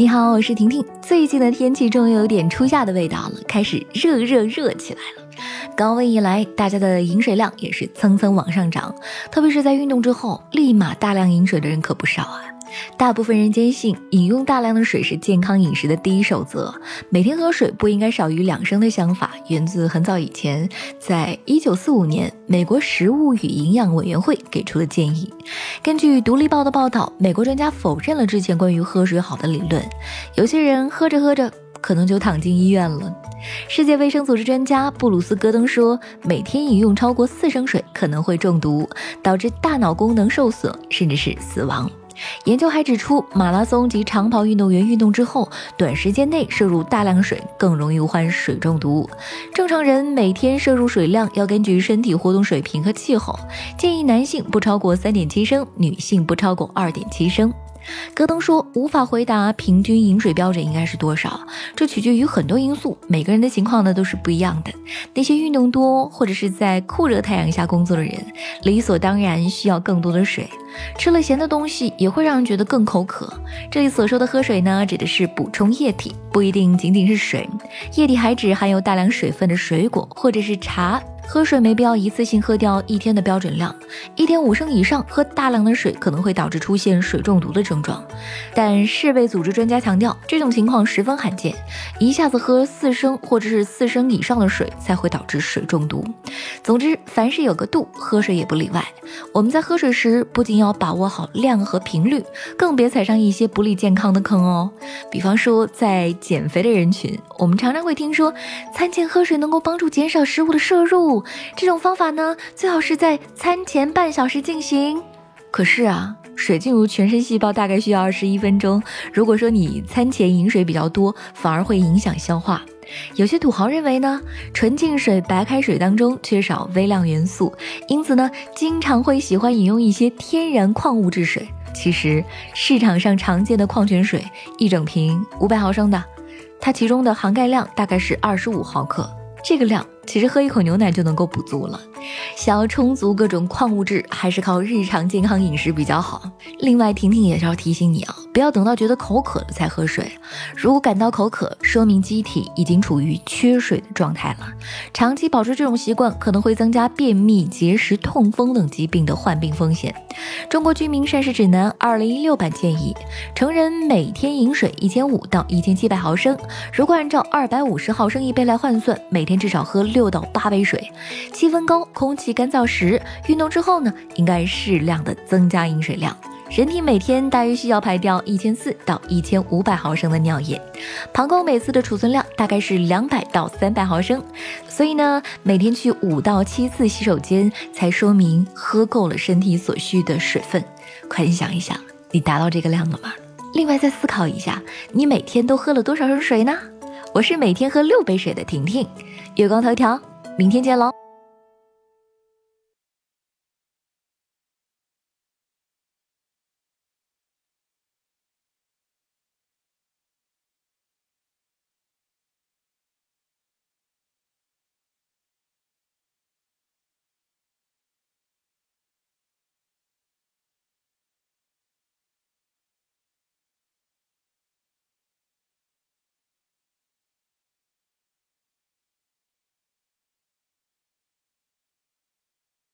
你好，我是婷婷。最近的天气终于有点初夏的味道了，开始热热热起来了。高温一来，大家的饮水量也是蹭蹭往上涨，特别是在运动之后，立马大量饮水的人可不少啊。大部分人坚信，饮用大量的水是健康饮食的第一守则。每天喝水不应该少于两升的想法，源自很早以前，在一九四五年，美国食物与营养委员会给出的建议。根据《独立报》的报道，美国专家否认了之前关于喝水好的理论。有些人喝着喝着，可能就躺进医院了。世界卫生组织专家布鲁斯·戈登说，每天饮用超过四升水可能会中毒，导致大脑功能受损，甚至是死亡。研究还指出，马拉松及长跑运动员运动之后，短时间内摄入大量水更容易患水中毒。正常人每天摄入水量要根据身体活动水平和气候，建议男性不超过三点七升，女性不超过二点七升。戈登说：“无法回答平均饮水标准应该是多少，这取决于很多因素，每个人的情况呢都是不一样的。那些运动多或者是在酷热太阳下工作的人，理所当然需要更多的水。吃了咸的东西也会让人觉得更口渴。这里所说的喝水呢，指的是补充液体，不一定仅仅是水。液体还指含有大量水分的水果或者是茶。”喝水没必要一次性喝掉一天的标准量，一天五升以上喝大量的水可能会导致出现水中毒的症状。但世卫组织专家强调，这种情况十分罕见，一下子喝四升或者是四升以上的水才会导致水中毒。总之，凡事有个度，喝水也不例外。我们在喝水时，不仅要把握好量和频率，更别踩上一些不利健康的坑哦。比方说，在减肥的人群，我们常常会听说，餐前喝水能够帮助减少食物的摄入。这种方法呢，最好是在餐前半小时进行。可是啊，水进入全身细胞大概需要二十一分钟。如果说你餐前饮水比较多，反而会影响消化。有些土豪认为呢，纯净水、白开水当中缺少微量元素，因此呢，经常会喜欢饮用一些天然矿物质水。其实市场上常见的矿泉水，一整瓶五百毫升的，它其中的含钙量大概是二十五毫克，这个量。其实喝一口牛奶就能够补足了。想要充足各种矿物质，还是靠日常健康饮食比较好。另外，婷婷也是要提醒你啊，不要等到觉得口渴了才喝水。如果感到口渴，说明机体已经处于缺水的状态了。长期保持这种习惯，可能会增加便秘、结石、痛风等疾病的患病风险。中国居民膳食指南二零一六版建议，成人每天饮水一千五到一千七百毫升。如果按照二百五十毫升一杯来换算，每天至少喝六到八杯水。气温高、空气干燥时，运动之后呢，应该适量的增加饮水量。人体每天大约需要排掉一千四到一千五百毫升的尿液，膀胱每次的储存量大概是两百到三百毫升，所以呢，每天去五到七次洗手间，才说明喝够了身体所需的水分。快点想一想，你达到这个量了吗？另外再思考一下，你每天都喝了多少升水呢？我是每天喝六杯水的婷婷，月光头条，明天见喽。